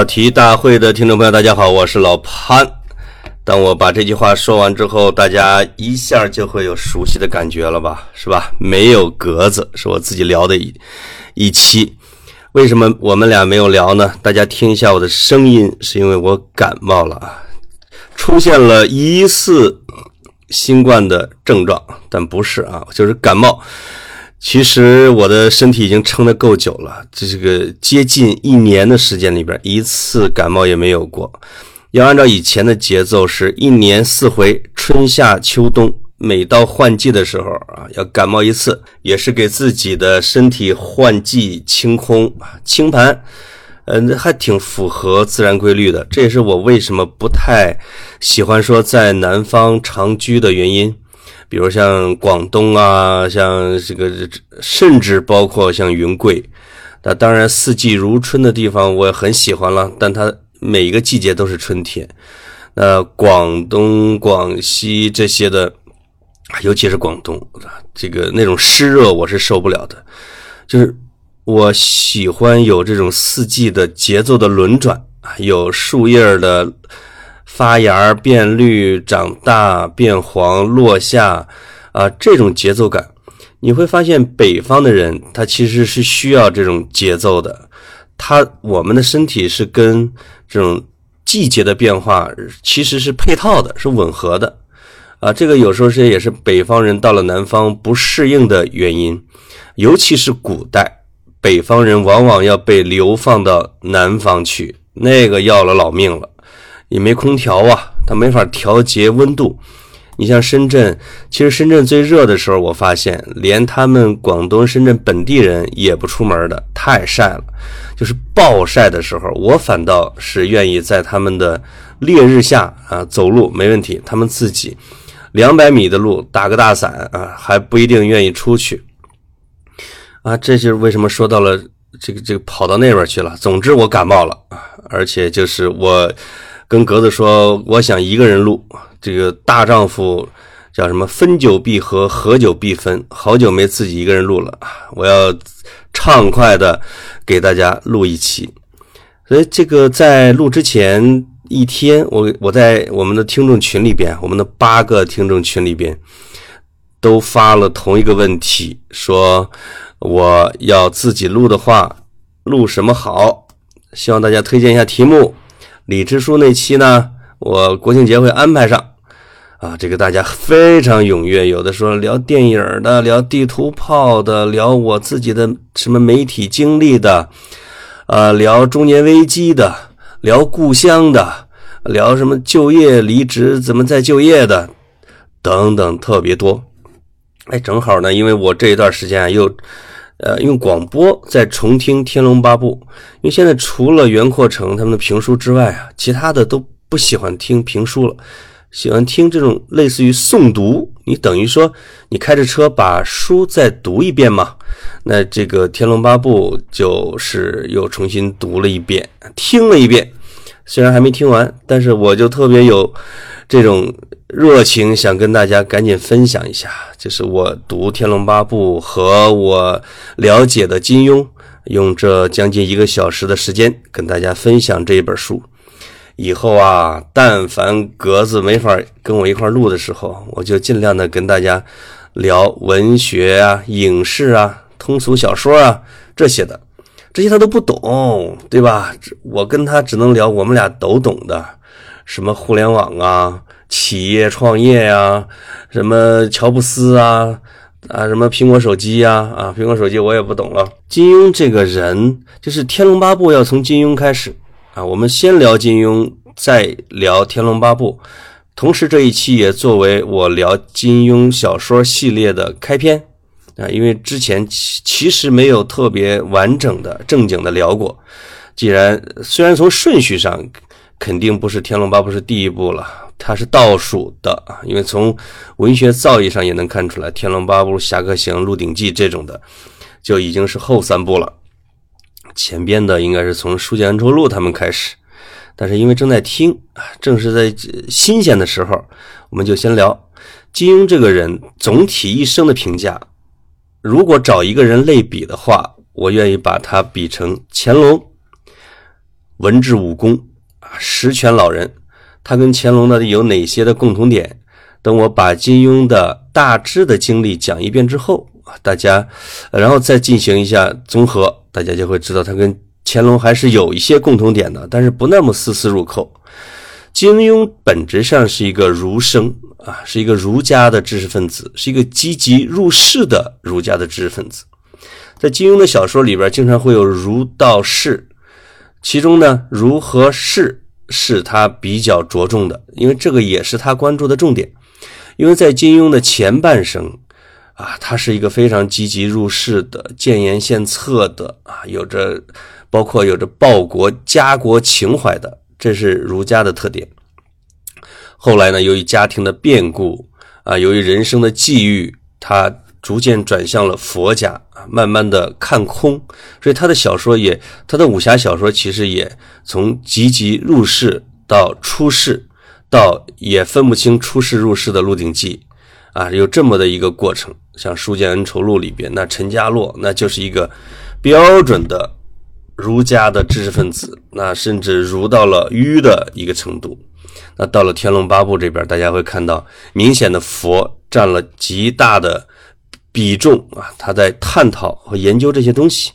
考题大会的听众朋友，大家好，我是老潘。当我把这句话说完之后，大家一下就会有熟悉的感觉了吧？是吧？没有格子是我自己聊的一一期。为什么我们俩没有聊呢？大家听一下我的声音，是因为我感冒了啊，出现了疑似新冠的症状，但不是啊，就是感冒。其实我的身体已经撑得够久了，这是个接近一年的时间里边，一次感冒也没有过。要按照以前的节奏，是一年四回，春夏秋冬，每到换季的时候啊，要感冒一次，也是给自己的身体换季清空清盘，嗯，还挺符合自然规律的。这也是我为什么不太喜欢说在南方长居的原因。比如像广东啊，像这个，甚至包括像云贵，那当然四季如春的地方我也很喜欢了，但它每一个季节都是春天。那广东、广西这些的，尤其是广东，这个那种湿热我是受不了的。就是我喜欢有这种四季的节奏的轮转有树叶的。发芽、变绿、长大、变黄、落下，啊，这种节奏感，你会发现北方的人他其实是需要这种节奏的。他我们的身体是跟这种季节的变化其实是配套的，是吻合的。啊，这个有时候是也是北方人到了南方不适应的原因，尤其是古代，北方人往往要被流放到南方去，那个要了老命了。也没空调啊，它没法调节温度。你像深圳，其实深圳最热的时候，我发现连他们广东深圳本地人也不出门的，太晒了。就是暴晒的时候，我反倒是愿意在他们的烈日下啊走路没问题。他们自己两百米的路打个大伞啊，还不一定愿意出去啊。这就是为什么说到了这个这个跑到那边去了。总之我感冒了，而且就是我。跟格子说，我想一个人录这个大丈夫叫什么？分久必合，合久必分。好久没自己一个人录了，我要畅快的给大家录一期。所以这个在录之前一天，我我在我们的听众群里边，我们的八个听众群里边都发了同一个问题，说我要自己录的话，录什么好？希望大家推荐一下题目。李支书那期呢，我国庆节会安排上，啊，这个大家非常踊跃，有的说聊电影的，聊地图炮的，聊我自己的什么媒体经历的，啊，聊中年危机的，聊故乡的，聊什么就业离职怎么再就业的，等等特别多。哎，正好呢，因为我这一段时间又。呃，用广播在重听《天龙八部》，因为现在除了袁阔成他们的评书之外啊，其他的都不喜欢听评书了，喜欢听这种类似于诵读。你等于说你开着车把书再读一遍嘛？那这个《天龙八部》就是又重新读了一遍，听了一遍，虽然还没听完，但是我就特别有这种。热情想跟大家赶紧分享一下，就是我读《天龙八部》和我了解的金庸，用这将近一个小时的时间跟大家分享这一本书。以后啊，但凡格子没法跟我一块录的时候，我就尽量的跟大家聊文学啊、影视啊、通俗小说啊这些的，这些他都不懂，对吧？我跟他只能聊我们俩都懂的，什么互联网啊。企业创业呀，什么乔布斯啊，啊，什么苹果手机呀，啊，苹果手机我也不懂了。金庸这个人，就是《天龙八部》要从金庸开始啊，我们先聊金庸，再聊《天龙八部》，同时这一期也作为我聊金庸小说系列的开篇啊，因为之前其其实没有特别完整的正经的聊过。既然虽然从顺序上肯定不是《天龙八部》是第一部了。它是倒数的，因为从文学造诣上也能看出来，《天龙八部》《侠客行》《鹿鼎记》这种的就已经是后三部了。前边的应该是从《书剑恩仇录》他们开始，但是因为正在听啊，正是在新鲜的时候，我们就先聊金庸这个人总体一生的评价。如果找一个人类比的话，我愿意把他比成乾隆。文治武功啊，十全老人。他跟乾隆呢有哪些的共同点？等我把金庸的大致的经历讲一遍之后啊，大家然后再进行一下综合，大家就会知道他跟乾隆还是有一些共同点的，但是不那么丝丝入扣。金庸本质上是一个儒生啊，是一个儒家的知识分子，是一个积极入世的儒家的知识分子。在金庸的小说里边，经常会有儒道释，其中呢，儒和释是他比较着重的，因为这个也是他关注的重点。因为在金庸的前半生，啊，他是一个非常积极入世的、建言献策的啊，有着包括有着报国家国情怀的，这是儒家的特点。后来呢，由于家庭的变故啊，由于人生的际遇，他逐渐转向了佛家啊，慢慢的看空，所以他的小说也，他的武侠小说其实也从积极入世到出世。到也分不清出世入世的《鹿鼎记》，啊，有这么的一个过程。像《书剑恩仇录》里边，那陈家洛那就是一个标准的儒家的知识分子，那甚至儒到了愚的一个程度。那到了《天龙八部》这边，大家会看到明显的佛占了极大的比重啊，他在探讨和研究这些东西。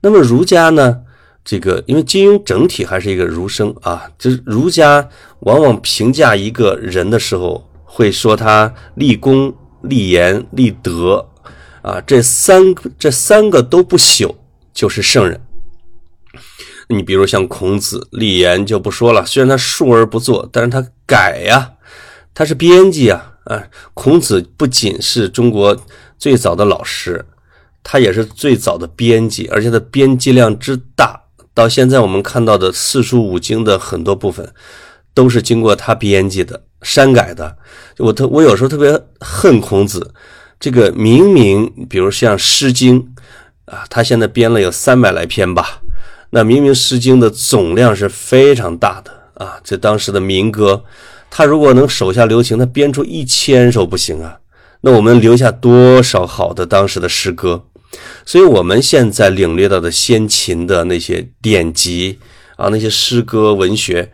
那么儒家呢？这个，因为金庸整体还是一个儒生啊，就是儒家往往评价一个人的时候，会说他立功、立言、立德啊，这三这三个都不朽，就是圣人。你比如像孔子立言就不说了，虽然他述而不作，但是他改呀，他是编辑啊啊。孔子不仅是中国最早的老师，他也是最早的编辑，而且他编辑量之大。到现在我们看到的四书五经的很多部分，都是经过他编辑的、删改的。我特我有时候特别恨孔子，这个明明比如像《诗经》啊，他现在编了有三百来篇吧，那明明《诗经》的总量是非常大的啊，这当时的民歌，他如果能手下留情，他编出一千首不行啊？那我们留下多少好的当时的诗歌？所以，我们现在领略到的先秦的那些典籍啊，那些诗歌文学，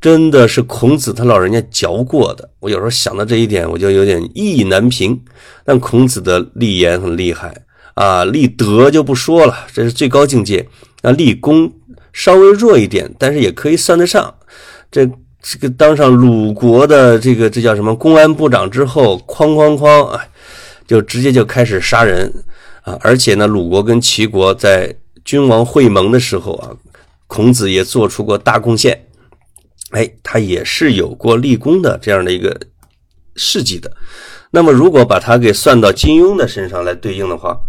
真的是孔子他老人家嚼过的。我有时候想到这一点，我就有点意难平。但孔子的立言很厉害啊，立德就不说了，这是最高境界。那立功稍微弱一点，但是也可以算得上。这这个当上鲁国的这个这叫什么公安部长之后，哐哐哐啊，就直接就开始杀人。啊，而且呢，鲁国跟齐国在君王会盟的时候啊，孔子也做出过大贡献。哎，他也是有过立功的这样的一个事迹的。那么，如果把他给算到金庸的身上来对应的话，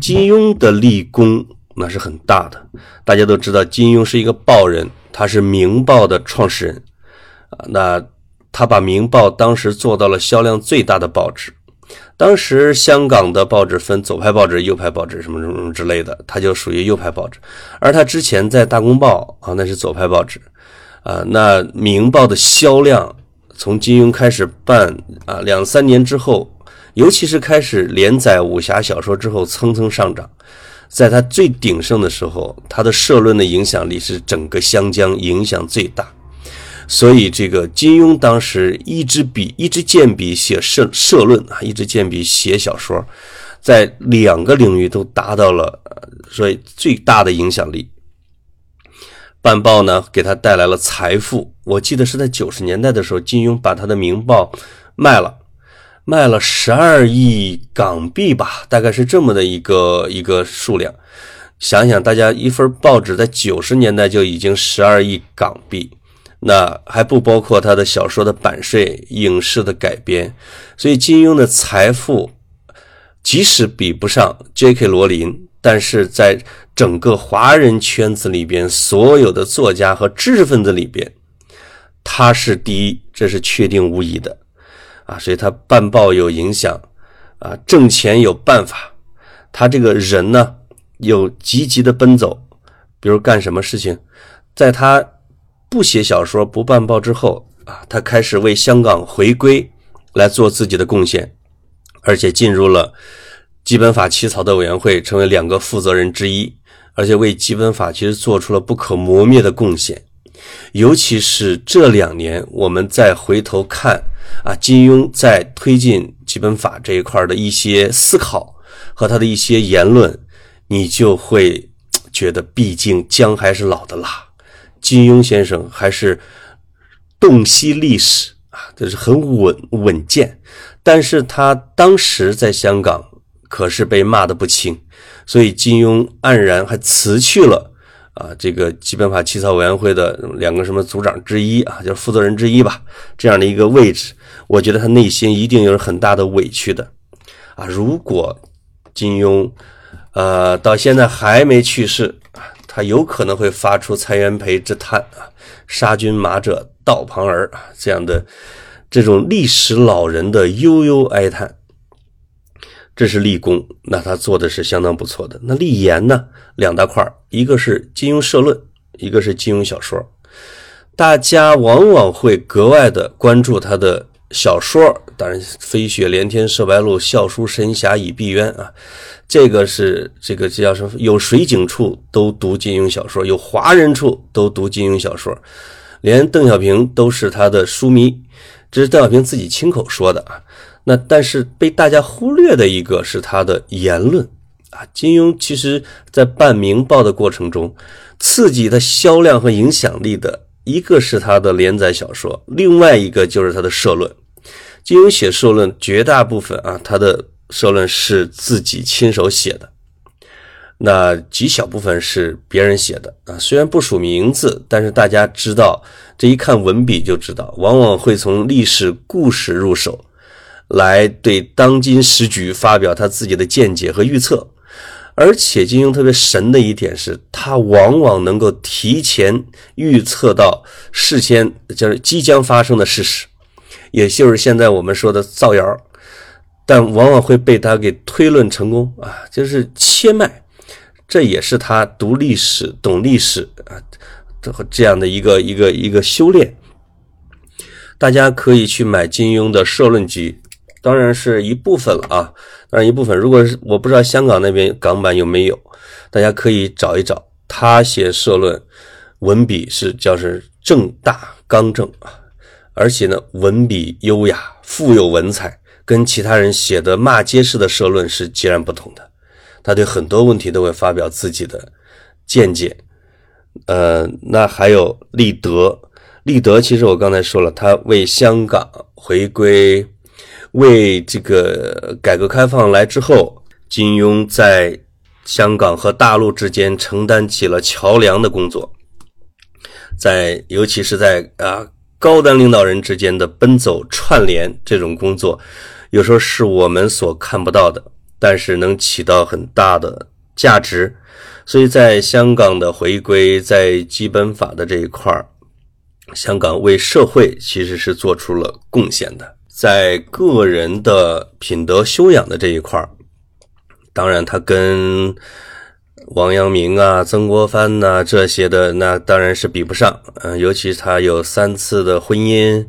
金庸的立功那是很大的。大家都知道，金庸是一个报人，他是《明报》的创始人啊。那他把《明报》当时做到了销量最大的报纸。当时香港的报纸分左派报纸、右派报纸什么什么之类的，他就属于右派报纸。而他之前在《大公报》啊，那是左派报纸啊。那《明报》的销量从金庸开始办啊，两三年之后，尤其是开始连载武侠小说之后，蹭蹭上涨。在他最鼎盛的时候，他的社论的影响力是整个湘江影响最大。所以，这个金庸当时一支笔一支剑笔写社社论啊，一支剑笔写小说，在两个领域都达到了所以最大的影响力。办报呢，给他带来了财富。我记得是在九十年代的时候，金庸把他的《明报》卖了，卖了十二亿港币吧，大概是这么的一个一个数量。想想，大家一份报纸在九十年代就已经十二亿港币。那还不包括他的小说的版税、影视的改编，所以金庸的财富即使比不上 J.K. 罗琳，但是在整个华人圈子里边，所有的作家和知识分子里边，他是第一，这是确定无疑的啊！所以他办报有影响啊，挣钱有办法，他这个人呢有积极的奔走，比如干什么事情，在他。不写小说、不办报之后啊，他开始为香港回归来做自己的贡献，而且进入了基本法起草的委员会，成为两个负责人之一而且为基本法其实做出了不可磨灭的贡献。尤其是这两年，我们再回头看啊，金庸在推进基本法这一块的一些思考和他的一些言论，你就会觉得，毕竟姜还是老的辣，金庸先生还是洞悉历史啊，这是很稳稳健。但是他当时在香港可是被骂的不轻，所以金庸黯然还辞去了。啊，这个基本法起草委员会的两个什么组长之一啊，就是负责人之一吧，这样的一个位置，我觉得他内心一定有很大的委屈的。啊，如果金庸，呃，到现在还没去世，他有可能会发出蔡元培之叹啊，杀君马者道旁儿这样的这种历史老人的悠悠哀叹。这是立功，那他做的是相当不错的。那立言呢？两大块儿一个是金庸社论，一个是金庸小说。大家往往会格外的关注他的小说，当然“飞雪连天射白鹿，笑书神侠倚碧鸳”啊，这个是这个叫什么？有水井处都读金庸小说，有华人处都读金庸小说，连邓小平都是他的书迷，这是邓小平自己亲口说的啊。那但是被大家忽略的一个是他的言论啊，金庸其实在办《明报》的过程中，刺激他销量和影响力的一个是他的连载小说，另外一个就是他的社论。金庸写社论，绝大部分啊，他的社论是自己亲手写的，那极小部分是别人写的啊，虽然不署名字，但是大家知道，这一看文笔就知道，往往会从历史故事入手。来对当今时局发表他自己的见解和预测，而且金庸特别神的一点是，他往往能够提前预测到事先就是即将发生的事实，也就是现在我们说的造谣，但往往会被他给推论成功啊，就是切脉，这也是他读历史、懂历史啊，这这样的一个一个一个修炼。大家可以去买金庸的社论集。当然是一部分了啊，当然一部分。如果是我不知道香港那边港版有没有，大家可以找一找。他写社论，文笔是叫是正大刚正啊，而且呢文笔优雅，富有文采，跟其他人写的骂街式的社论是截然不同的。他对很多问题都会发表自己的见解。呃，那还有立德，立德其实我刚才说了，他为香港回归。为这个改革开放来之后，金庸在香港和大陆之间承担起了桥梁的工作，在尤其是在啊高端领导人之间的奔走串联这种工作，有时候是我们所看不到的，但是能起到很大的价值。所以在香港的回归，在基本法的这一块儿，香港为社会其实是做出了贡献的。在个人的品德修养的这一块当然他跟王阳明啊、曾国藩呐这些的那当然是比不上。嗯，尤其他有三次的婚姻，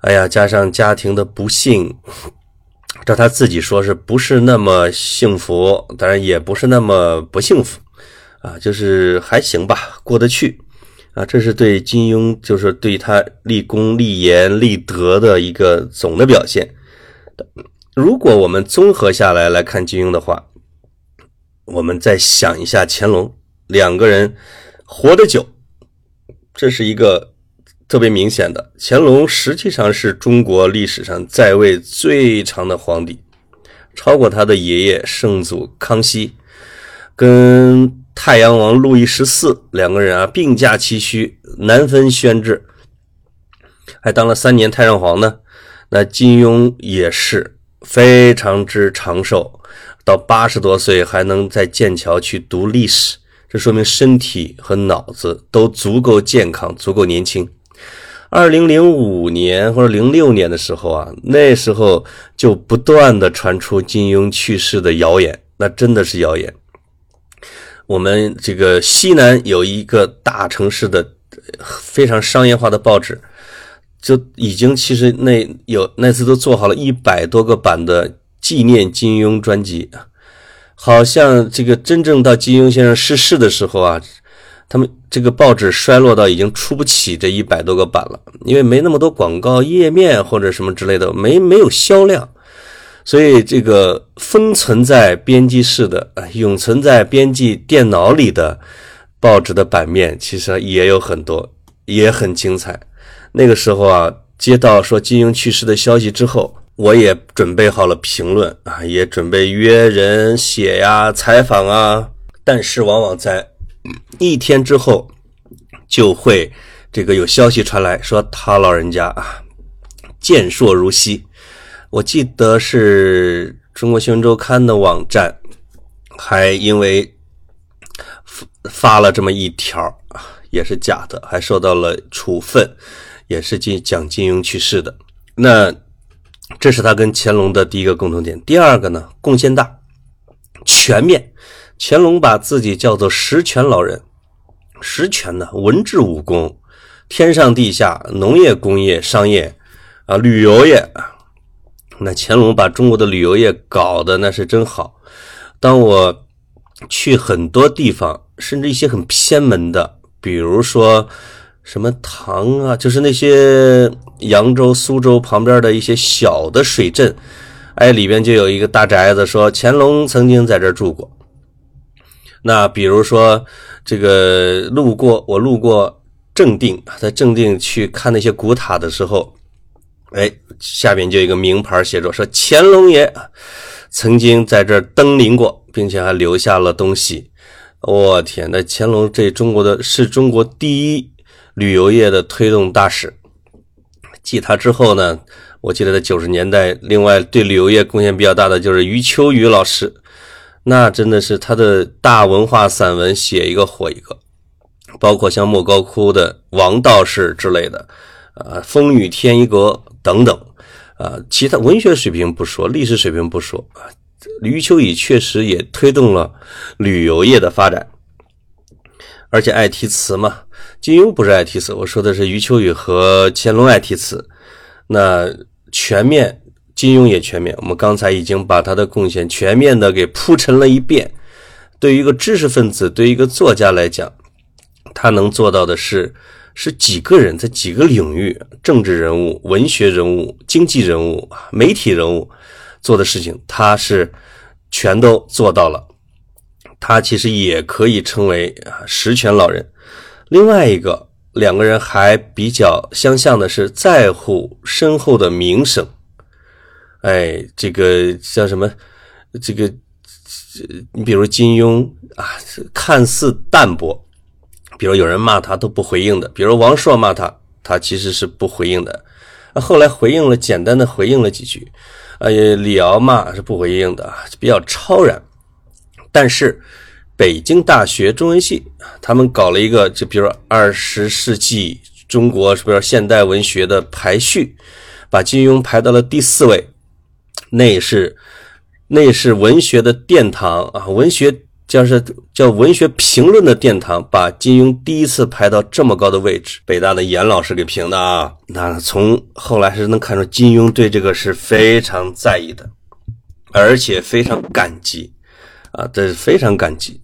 哎呀，加上家庭的不幸，照他自己说是不是那么幸福？当然也不是那么不幸福啊，就是还行吧，过得去。啊，这是对金庸，就是对他立功、立言、立德的一个总的表现。如果我们综合下来来看金庸的话，我们再想一下乾隆，两个人活得久，这是一个特别明显的。乾隆实际上是中国历史上在位最长的皇帝，超过他的爷爷圣祖康熙，跟。太阳王路易十四两个人啊并驾齐驱，难分轩轾，还当了三年太上皇呢。那金庸也是非常之长寿，到八十多岁还能在剑桥去读历史，这说明身体和脑子都足够健康，足够年轻。二零零五年或者零六年的时候啊，那时候就不断的传出金庸去世的谣言，那真的是谣言。我们这个西南有一个大城市的非常商业化的报纸，就已经其实那有那次都做好了一百多个版的纪念金庸专辑。好像这个真正到金庸先生逝世的时候啊，他们这个报纸衰落到已经出不起这一百多个版了，因为没那么多广告页面或者什么之类的，没没有销量，所以这个封存在编辑室的、永存在编辑电脑里的报纸的版面，其实也有很多，也很精彩。那个时候啊，接到说金庸去世的消息之后。我也准备好了评论啊，也准备约人写呀、采访啊，但是往往在一天之后就会这个有消息传来说他老人家啊健硕如昔。我记得是中国新闻周刊的网站还因为发发了这么一条，也是假的，还受到了处分，也是金讲金庸去世的那。这是他跟乾隆的第一个共同点。第二个呢，贡献大、全面。乾隆把自己叫做十全老人，十全呢，文治武功、天上地下、农业、工业、商业啊、旅游业。那乾隆把中国的旅游业搞得那是真好。当我去很多地方，甚至一些很偏门的，比如说。什么唐啊，就是那些扬州、苏州旁边的一些小的水镇，哎，里边就有一个大宅子，说乾隆曾经在这住过。那比如说这个路过，我路过正定，在正定去看那些古塔的时候，哎，下边就一个名牌写着说乾隆爷曾经在这登临过，并且还留下了东西。我天，那乾隆这中国的是中国第一。旅游业的推动大使，继他之后呢，我记得在九十年代，另外对旅游业贡献比较大的就是余秋雨老师，那真的是他的大文化散文写一个火一个，包括像莫高窟的《王道士》之类的，啊，《风雨天一阁》等等，啊，其他文学水平不说，历史水平不说啊，余秋雨确实也推动了旅游业的发展，而且爱题词嘛。金庸不是爱题词，我说的是余秋雨和乾隆爱题词。那全面，金庸也全面。我们刚才已经把他的贡献全面的给铺陈了一遍。对于一个知识分子，对于一个作家来讲，他能做到的是，是几个人在几个领域，政治人物、文学人物、经济人物、媒体人物做的事情，他是全都做到了。他其实也可以称为啊十全老人。另外一个两个人还比较相像的是在乎身后的名声，哎，这个叫什么？这个，你比如金庸啊，看似淡薄，比如有人骂他都不回应的，比如王朔骂他，他其实是不回应的，后来回应了，简单的回应了几句，呃，李敖骂是不回应的，比较超然，但是。北京大学中文系，他们搞了一个，就比如二十世纪中国，是不是现代文学的排序，把金庸排到了第四位，那是那是文学的殿堂啊，文学就是叫文学评论的殿堂，把金庸第一次排到这么高的位置，北大的严老师给评的啊。那从后来是能看出金庸对这个是非常在意的，而且非常感激啊，这是非常感激。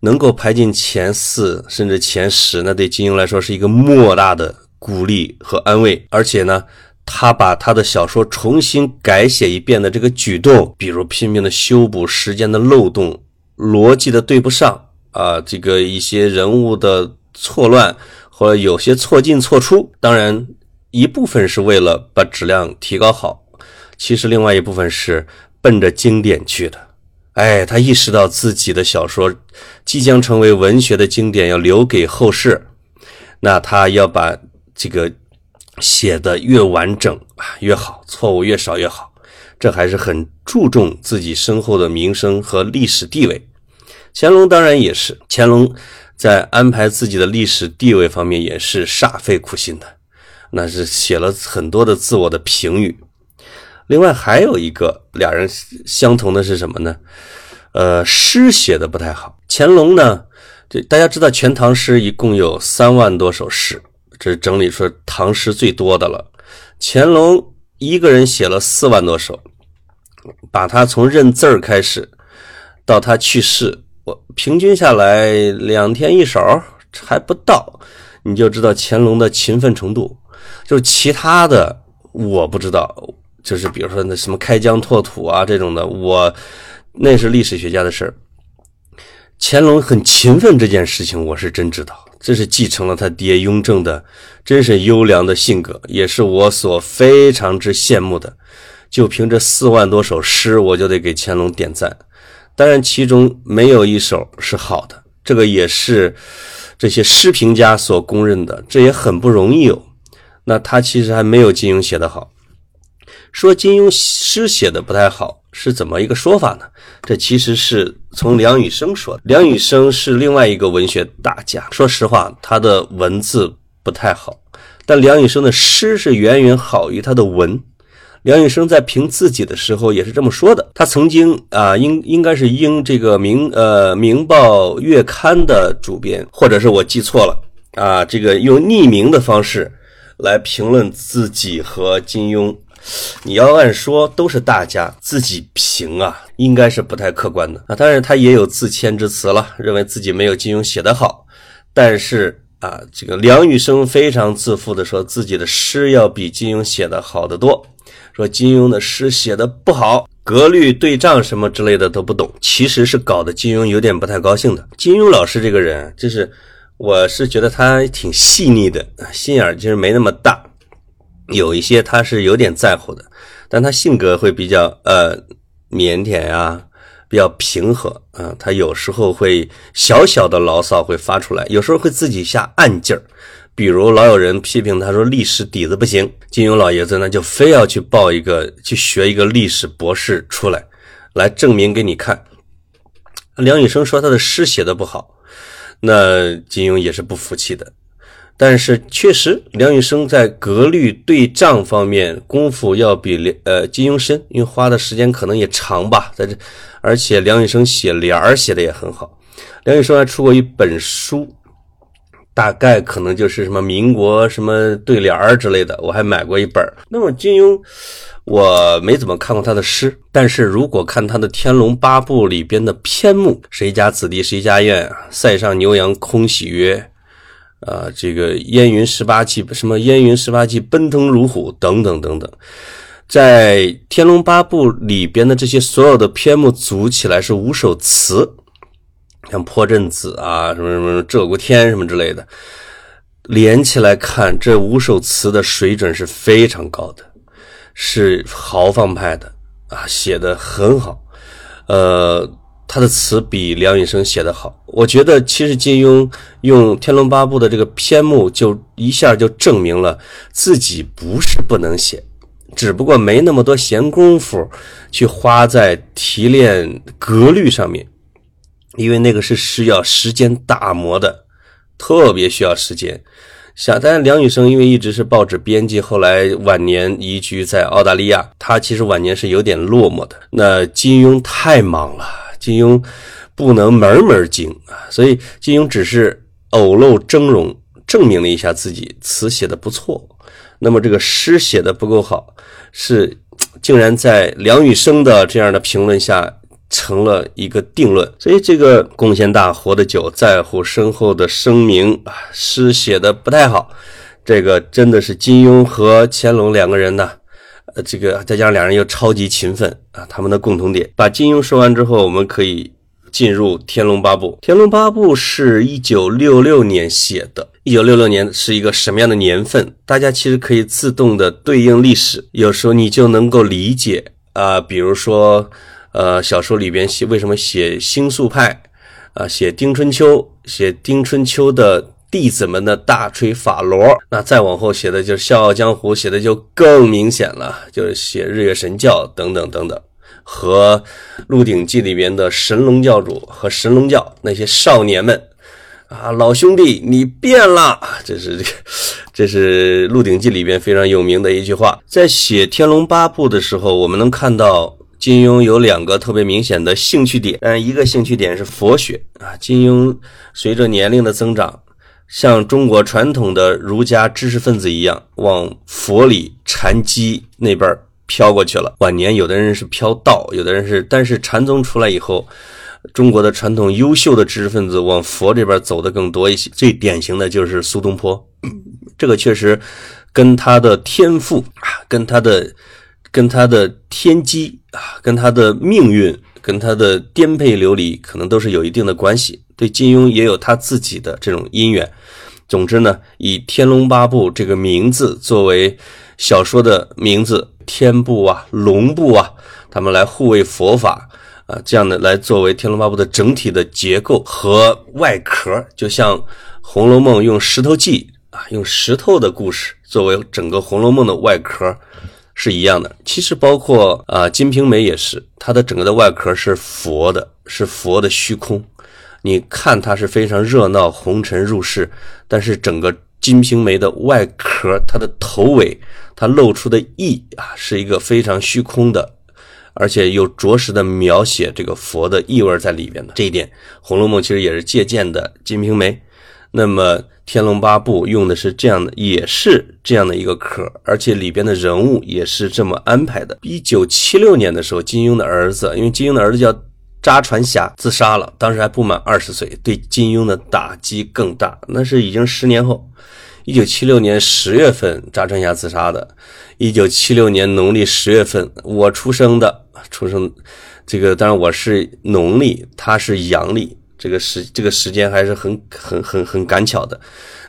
能够排进前四甚至前十，那对金庸来说是一个莫大的鼓励和安慰。而且呢，他把他的小说重新改写一遍的这个举动，比如拼命的修补时间的漏洞、逻辑的对不上啊，这个一些人物的错乱或者有些错进错出，当然一部分是为了把质量提高好，其实另外一部分是奔着经典去的。哎，他意识到自己的小说即将成为文学的经典，要留给后世。那他要把这个写的越完整啊越好，错误越少越好。这还是很注重自己身后的名声和历史地位。乾隆当然也是，乾隆在安排自己的历史地位方面也是煞费苦心的，那是写了很多的自我的评语。另外还有一个俩人相同的是什么呢？呃，诗写的不太好。乾隆呢，这大家知道，《全唐诗》一共有三万多首诗，这整理出唐诗最多的了。乾隆一个人写了四万多首，把他从认字儿开始，到他去世，我平均下来两天一首还不到，你就知道乾隆的勤奋程度。就是其他的我不知道，就是比如说那什么开疆拓土啊这种的，我那是历史学家的事儿。乾隆很勤奋这件事情，我是真知道，这是继承了他爹雍正的，真是优良的性格，也是我所非常之羡慕的。就凭这四万多首诗，我就得给乾隆点赞。当然，其中没有一首是好的，这个也是这些诗评家所公认的，这也很不容易哦。那他其实还没有金庸写的好。说金庸诗写的不太好是怎么一个说法呢？这其实是从梁羽生说的。梁羽生是另外一个文学大家，说实话，他的文字不太好，但梁羽生的诗是远远好于他的文。梁羽生在评自己的时候也是这么说的。他曾经啊，应应该是应这个明呃《明报月刊》的主编，或者是我记错了啊，这个用匿名的方式来评论自己和金庸。你要按说都是大家自己评啊，应该是不太客观的啊。当然他也有自谦之词了，认为自己没有金庸写得好。但是啊，这个梁羽生非常自负的说自己的诗要比金庸写的好得多。说金庸的诗写的不好，格律对仗什么之类的都不懂，其实是搞得金庸有点不太高兴的。金庸老师这个人，就是我是觉得他挺细腻的，心眼儿其实没那么大，有一些他是有点在乎的，但他性格会比较呃腼腆呀，比较平和啊，他有时候会小小的牢骚会发出来，有时候会自己下暗劲儿。比如老有人批评他说历史底子不行，金庸老爷子呢就非要去报一个去学一个历史博士出来，来证明给你看。梁羽生说他的诗写的不好，那金庸也是不服气的。但是确实，梁羽生在格律对仗方面功夫要比梁呃金庸深，因为花的时间可能也长吧，在这，而且梁羽生写联儿写的也很好。梁羽生还出过一本书。大概可能就是什么民国什么对联儿之类的，我还买过一本。那么金庸，我没怎么看过他的诗，但是如果看他的《天龙八部》里边的篇目，谁家子弟谁家院啊？塞上牛羊空喜曰，啊，这个烟云十八骑什么烟云十八骑奔腾如虎等等等等，在《天龙八部》里边的这些所有的篇目组起来是五首词。像破阵子啊，什么什么鹧鸪天什么之类的，连起来看，这五首词的水准是非常高的，是豪放派的啊，写的很好。呃，他的词比梁羽生写的好。我觉得其实金庸用《天龙八部》的这个篇目，就一下就证明了自己不是不能写，只不过没那么多闲工夫去花在提炼格律上面。因为那个是需要时间打磨的，特别需要时间。想，但梁羽生因为一直是报纸编辑，后来晚年移居在澳大利亚，他其实晚年是有点落寞的。那金庸太忙了，金庸不能门门精啊，所以金庸只是偶露峥嵘，证明了一下自己词写的不错。那么这个诗写的不够好，是竟然在梁羽生的这样的评论下。成了一个定论，所以这个贡献大、活得久、在乎身后的声名啊，诗写的不太好。这个真的是金庸和乾隆两个人呢，呃，这个再加上两人又超级勤奋啊，他们的共同点。把金庸说完之后，我们可以进入《天龙八部》。《天龙八部》是一九六六年写的，一九六六年是一个什么样的年份？大家其实可以自动的对应历史，有时候你就能够理解啊，比如说。呃，小说里边写为什么写星宿派，啊，写丁春秋，写丁春秋的弟子们的大吹法螺，那再往后写的就是《笑傲江湖》，写的就更明显了，就是写日月神教等等等等，和《鹿鼎记》里边的神龙教主和神龙教那些少年们，啊，老兄弟你变了，这是这，这是《鹿鼎记》里边非常有名的一句话。在写《天龙八部》的时候，我们能看到。金庸有两个特别明显的兴趣点，嗯，一个兴趣点是佛学啊。金庸随着年龄的增长，像中国传统的儒家知识分子一样，往佛理禅机那边飘过去了。晚年有的人是飘道，有的人是，但是禅宗出来以后，中国的传统优秀的知识分子往佛这边走的更多一些。最典型的就是苏东坡，这个确实跟他的天赋啊，跟他的跟他的天机啊，跟他的命运，跟他的颠沛流离，可能都是有一定的关系。对金庸也有他自己的这种因缘。总之呢，以《天龙八部》这个名字作为小说的名字，天部啊、龙部啊，他们来护卫佛法啊，这样的来作为《天龙八部》的整体的结构和外壳，就像《红楼梦》用石头记啊，用石头的故事作为整个《红楼梦》的外壳是一样的。其实包括啊，《金瓶梅》也是，它的整个的外壳是佛的，是佛的虚空。你看它是非常热闹，红尘入世，但是整个《金瓶梅》的外壳，它的头尾，它露出的意啊，是一个非常虚空的，而且又着实的描写这个佛的意味在里边的。这一点，《红楼梦》其实也是借鉴的《金瓶梅》。那么，《天龙八部》用的是这样的，也是这样的一个壳，而且里边的人物也是这么安排的。一九七六年的时候，金庸的儿子，因为金庸的儿子叫。查传霞自杀了，当时还不满二十岁，对金庸的打击更大。那是已经十年后，一九七六年十月份，查传霞自杀的。一九七六年农历十月份，我出生的，出生，这个当然我是农历，他是阳历。这个时这个时间还是很很很很赶巧的，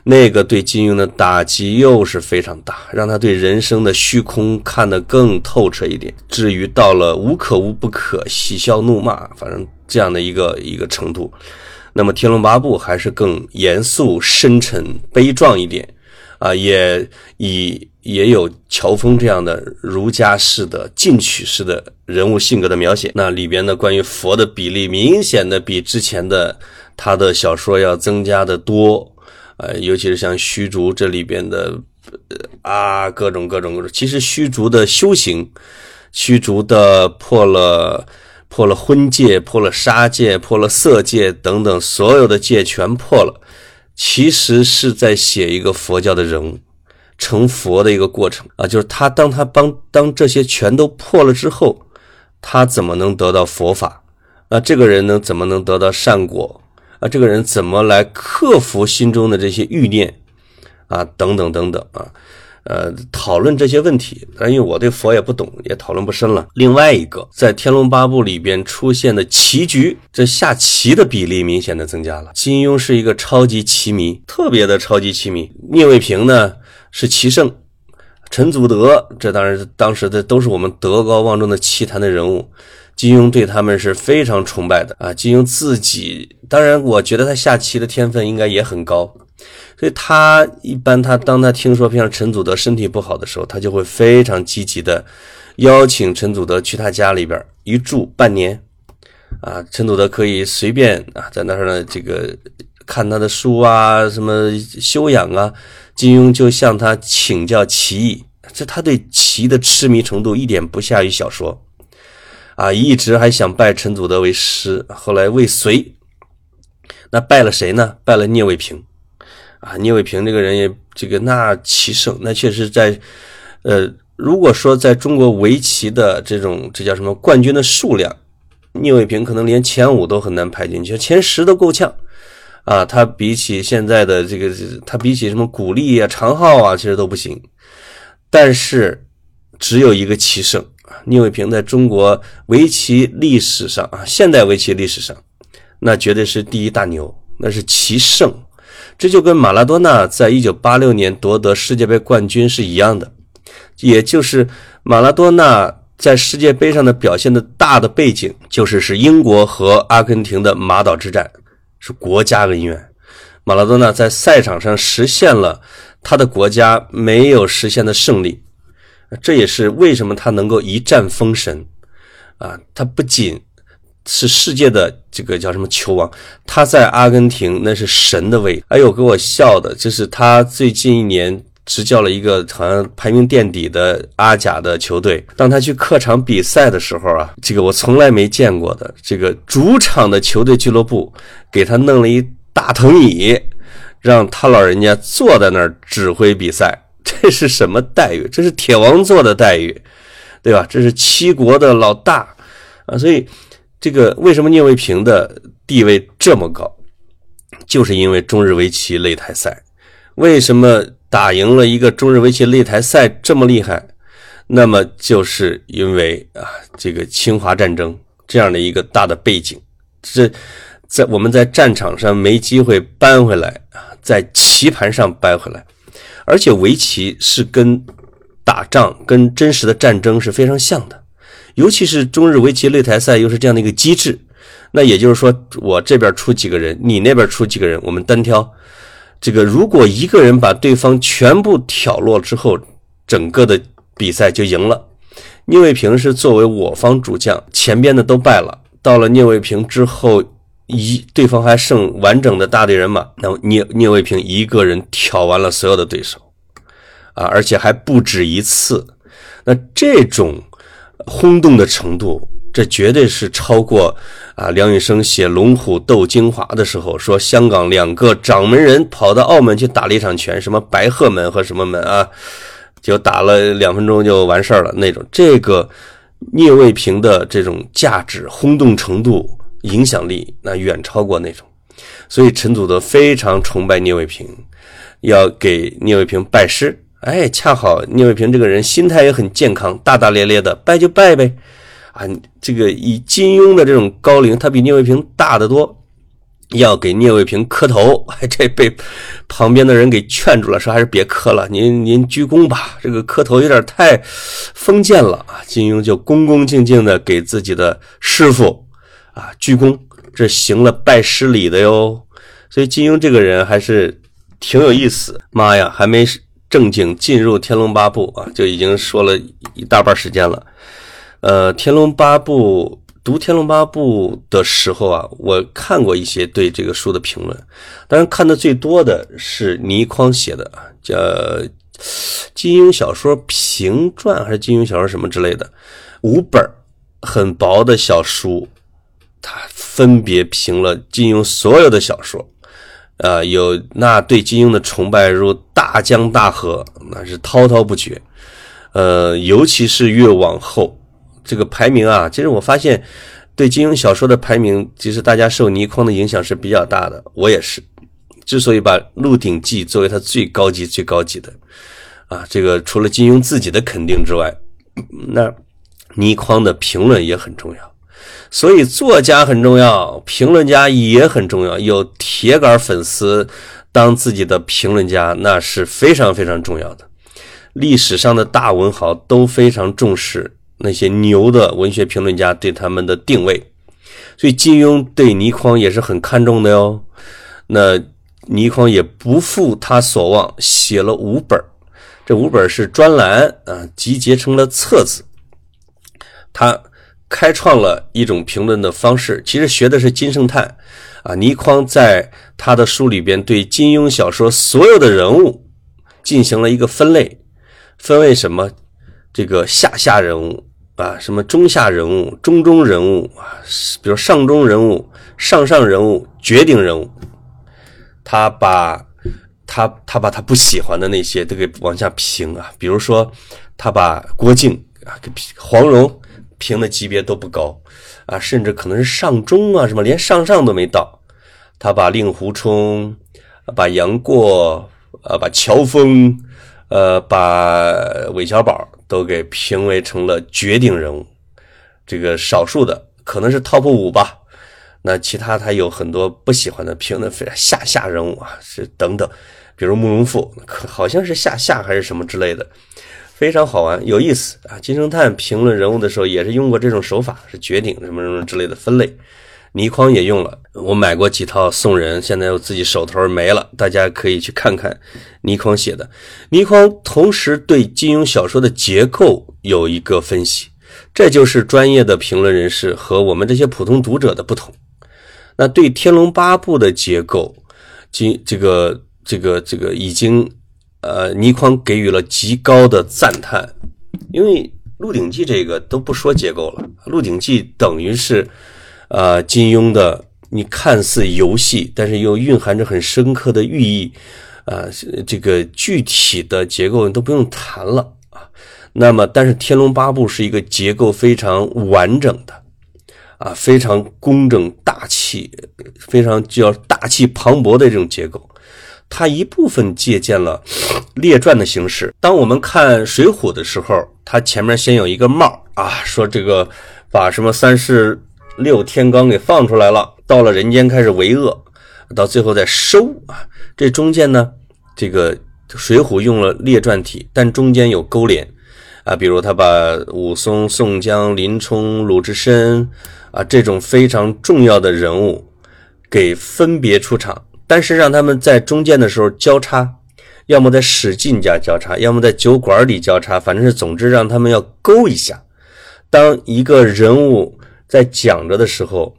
那个对金庸的打击又是非常大，让他对人生的虚空看得更透彻一点。至于到了无可无不可，喜笑怒骂，反正这样的一个一个程度，那么《天龙八部》还是更严肃、深沉、悲壮一点。啊，也以也有乔峰这样的儒家式的进取式的人物性格的描写。那里边的关于佛的比例，明显的比之前的他的小说要增加的多。呃，尤其是像虚竹这里边的啊，各种各种各种。其实虚竹的修行，虚竹的破了破了婚戒，破了杀戒，破了色戒等等，所有的戒全破了。其实是在写一个佛教的人物成佛的一个过程啊，就是他当他帮当这些全都破了之后，他怎么能得到佛法？那这个人呢，怎么能得到善果？啊，这个人怎么来克服心中的这些欲念啊？等等等等啊。呃，讨论这些问题，但因为我对佛也不懂，也讨论不深了。另外一个，在《天龙八部》里边出现的棋局，这下棋的比例明显的增加了。金庸是一个超级棋迷，特别的超级棋迷。聂卫平呢是棋圣，陈祖德，这当然是当时的都是我们德高望重的棋坛的人物。金庸对他们是非常崇拜的啊。金庸自己，当然我觉得他下棋的天分应该也很高。所以他一般，他当他听说像陈祖德身体不好的时候，他就会非常积极的邀请陈祖德去他家里边一住半年，啊，陈祖德可以随便啊在那儿呢这个看他的书啊，什么修养啊，金庸就向他请教棋艺，这他对棋的痴迷程度一点不下于小说，啊，一直还想拜陈祖德为师，后来未遂，那拜了谁呢？拜了聂卫平。啊，聂卫平这个人也这个那棋圣，那确实在，呃，如果说在中国围棋的这种这叫什么冠军的数量，聂卫平可能连前五都很难排进去，前十都够呛。啊，他比起现在的这个，他比起什么古力啊、常浩啊，其实都不行。但是只有一个棋圣，聂卫平在中国围棋历史上啊，现代围棋历史上，那绝对是第一大牛，那是棋圣。这就跟马拉多纳在一九八六年夺得世界杯冠军是一样的，也就是马拉多纳在世界杯上的表现的大的背景，就是是英国和阿根廷的马岛之战，是国家恩怨。马拉多纳在赛场上实现了他的国家没有实现的胜利，这也是为什么他能够一战封神啊！他不仅。是世界的这个叫什么球王？他在阿根廷那是神的位。哎呦，给我笑的，就是他最近一年执教了一个好像排名垫底的阿甲的球队。当他去客场比赛的时候啊，这个我从来没见过的，这个主场的球队俱乐部给他弄了一大藤椅，让他老人家坐在那儿指挥比赛。这是什么待遇？这是铁王座的待遇，对吧？这是七国的老大啊，所以。这个为什么聂卫平的地位这么高？就是因为中日围棋擂台赛。为什么打赢了一个中日围棋擂台赛这么厉害？那么就是因为啊，这个侵华战争这样的一个大的背景，这在我们在战场上没机会扳回来啊，在棋盘上扳回来，而且围棋是跟打仗、跟真实的战争是非常像的，尤其是中日围棋擂台赛又是这样的一个机制。那也就是说，我这边出几个人，你那边出几个人，我们单挑。这个如果一个人把对方全部挑落之后，整个的比赛就赢了。聂卫平是作为我方主将，前边的都败了。到了聂卫平之后，一对方还剩完整的大队人马，那聂聂卫平一个人挑完了所有的对手，啊，而且还不止一次。那这种轰动的程度。这绝对是超过啊！梁羽生写《龙虎斗精华》的时候说，香港两个掌门人跑到澳门去打了一场拳，什么白鹤门和什么门啊，就打了两分钟就完事儿了那种。这个聂卫平的这种价值、轰动程度、影响力，那远超过那种。所以陈祖德非常崇拜聂卫平，要给聂卫平拜师。哎，恰好聂卫平这个人心态也很健康，大大咧咧的，拜就拜呗。啊，这个以金庸的这种高龄，他比聂卫平大得多，要给聂卫平磕头，这被旁边的人给劝住了，说还是别磕了，您您鞠躬吧，这个磕头有点太封建了啊。金庸就恭恭敬敬的给自己的师傅啊鞠躬，这行了拜师礼的哟。所以金庸这个人还是挺有意思。妈呀，还没正经进入《天龙八部》啊，就已经说了一大半时间了。呃，《天龙八部》读《天龙八部》的时候啊，我看过一些对这个书的评论，当然看的最多的是倪匡写的叫《金庸小说评传》还是《金庸小说什么之类的五本很薄的小书，他分别评了金庸所有的小说，啊，有那对金庸的崇拜如大江大河，那是滔滔不绝，呃，尤其是越往后。这个排名啊，其实我发现，对金庸小说的排名，其实大家受倪匡的影响是比较大的。我也是，之所以把《鹿鼎记》作为他最高级、最高级的，啊，这个除了金庸自己的肯定之外，那倪匡的评论也很重要。所以作家很重要，评论家也很重要。有铁杆粉丝当自己的评论家，那是非常非常重要的。历史上的大文豪都非常重视。那些牛的文学评论家对他们的定位，所以金庸对倪匡也是很看重的哟。那倪匡也不负他所望，写了五本这五本是专栏啊，集结成了册子。他开创了一种评论的方式，其实学的是金圣叹啊。倪匡在他的书里边对金庸小说所有的人物进行了一个分类，分为什么？这个下下人物啊，什么中下人物、中中人物啊，比如上中人物、上上人物、绝顶人物，他把他他把他不喜欢的那些都给往下评啊。比如说，他把郭靖啊、黄蓉评的级别都不高啊，甚至可能是上中啊，什么连上上都没到。他把令狐冲、把杨过、啊，把乔峰、呃，把韦小宝。都给评为成了绝顶人物，这个少数的可能是 top 五吧。那其他他有很多不喜欢的，评的非常下下人物啊，是等等，比如慕容复，可好像是下下还是什么之类的，非常好玩有意思啊。金圣叹评论人物的时候也是用过这种手法，是绝顶什么什么之类的分类。倪匡也用了，我买过几套送人，现在我自己手头没了，大家可以去看看倪匡写的。倪匡同时对金庸小说的结构有一个分析，这就是专业的评论人士和我们这些普通读者的不同。那对《天龙八部》的结构，金这个这个这个已经，呃，倪匡给予了极高的赞叹，因为《鹿鼎记》这个都不说结构了，《鹿鼎记》等于是。啊，金庸的你看似游戏，但是又蕴含着很深刻的寓意，啊，这个具体的结构都不用谈了啊。那么，但是《天龙八部》是一个结构非常完整的，啊，非常工整大气，非常叫大气磅礴的这种结构。它一部分借鉴了列传的形式。当我们看《水浒》的时候，它前面先有一个帽啊，说这个把什么三十六天罡给放出来了，到了人间开始为恶，到最后再收啊。这中间呢，这个《水浒》用了列传体，但中间有勾连啊，比如他把武松、宋江、林冲、鲁智深啊这种非常重要的人物给分别出场。但是让他们在中间的时候交叉，要么在使劲加交叉，要么在酒馆里交叉，反正是总之让他们要勾一下。当一个人物在讲着的时候，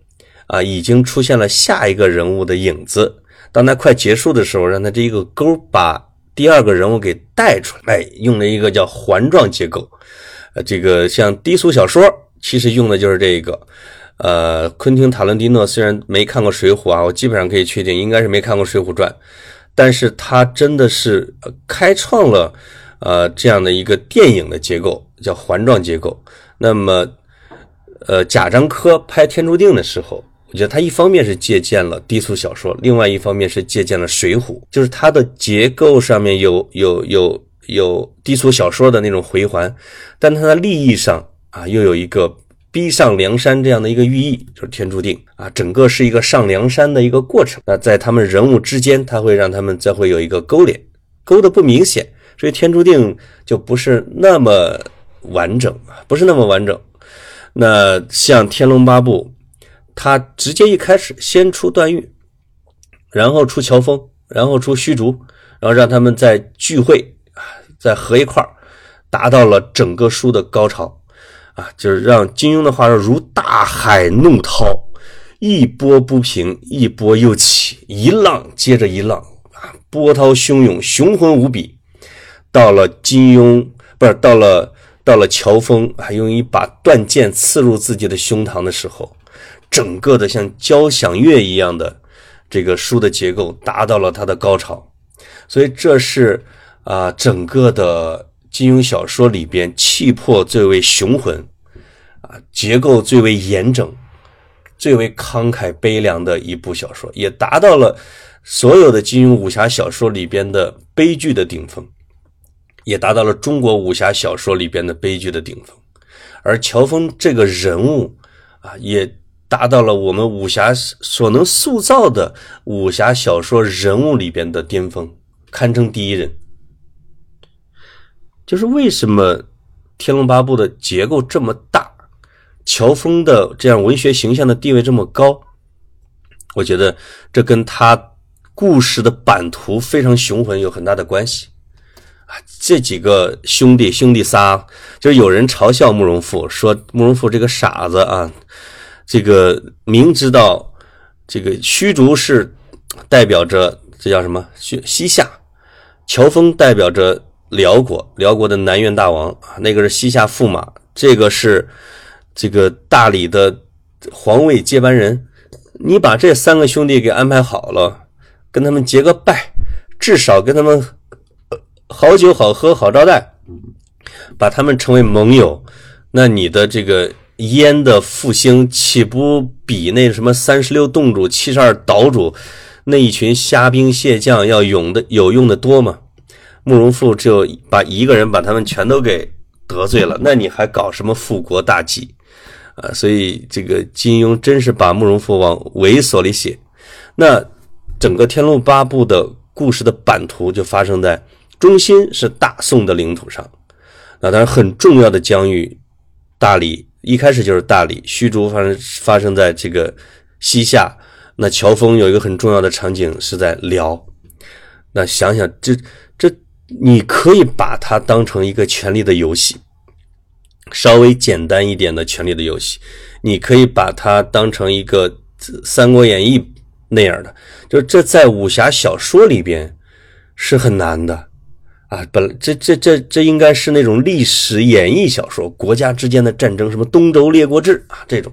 啊，已经出现了下一个人物的影子。当他快结束的时候，让他这一个勾把第二个人物给带出来，用了一个叫环状结构。呃，这个像低俗小说，其实用的就是这一个。呃，昆汀·塔伦蒂诺虽然没看过《水浒》啊，我基本上可以确定应该是没看过《水浒传》，但是他真的是开创了呃这样的一个电影的结构，叫环状结构。那么，呃，贾樟柯拍《天注定》的时候，我觉得他一方面是借鉴了低俗小说，另外一方面是借鉴了《水浒》，就是它的结构上面有有有有低俗小说的那种回环，但它的立意上啊又有一个。逼上梁山这样的一个寓意，就是天注定啊，整个是一个上梁山的一个过程。那在他们人物之间，他会让他们再会有一个勾连，勾的不明显，所以天注定就不是那么完整啊，不是那么完整。那像《天龙八部》，他直接一开始先出段誉，然后出乔峰，然后出虚竹，然后让他们在聚会啊，再合一块儿，达到了整个书的高潮。啊，就是让金庸的话说，如大海怒涛，一波不平，一波又起，一浪接着一浪啊，波涛汹涌，雄浑无比。到了金庸，不是到了到了乔峰还，用一把断剑刺入自己的胸膛的时候，整个的像交响乐一样的这个书的结构达到了它的高潮。所以这是啊，整个的。金庸小说里边气魄最为雄浑，啊，结构最为严整，最为慷慨悲凉的一部小说，也达到了所有的金庸武侠小说里边的悲剧的顶峰，也达到了中国武侠小说里边的悲剧的顶峰。而乔峰这个人物啊，也达到了我们武侠所能塑造的武侠小说人物里边的巅峰，堪称第一人。就是为什么《天龙八部》的结构这么大，乔峰的这样文学形象的地位这么高？我觉得这跟他故事的版图非常雄浑有很大的关系啊！这几个兄弟兄弟仨，就有人嘲笑慕容复，说慕容复这个傻子啊，这个明知道这个虚竹是代表着这叫什么西西夏，乔峰代表着。辽国，辽国的南院大王，那个是西夏驸马，这个是这个大理的皇位接班人。你把这三个兄弟给安排好了，跟他们结个拜，至少跟他们好酒好喝好招待，把他们成为盟友，那你的这个燕的复兴岂不比那什么三十六洞主、七十二岛主那一群虾兵蟹将要勇的有用的多吗？慕容复只有把一个人把他们全都给得罪了，那你还搞什么复国大计啊？所以这个金庸真是把慕容复往猥琐里写。那整个《天龙八部》的故事的版图就发生在中心是大宋的领土上。那当然很重要的疆域，大理一开始就是大理，虚竹发生发生在这个西夏。那乔峰有一个很重要的场景是在辽。那想想这这。你可以把它当成一个权力的游戏，稍微简单一点的权力的游戏。你可以把它当成一个《三国演义》那样的，就这在武侠小说里边是很难的啊。本来这这这这应该是那种历史演义小说，国家之间的战争，什么东周列国志啊这种。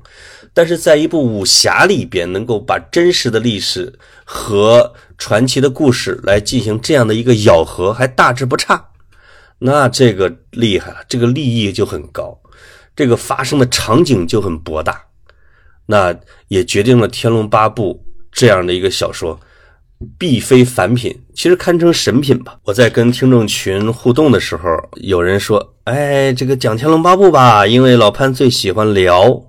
但是在一部武侠里边，能够把真实的历史和传奇的故事来进行这样的一个咬合，还大致不差，那这个厉害了，这个立意就很高，这个发生的场景就很博大，那也决定了《天龙八部》这样的一个小说必非凡品，其实堪称神品吧。我在跟听众群互动的时候，有人说：“哎，这个讲《天龙八部》吧，因为老潘最喜欢聊。”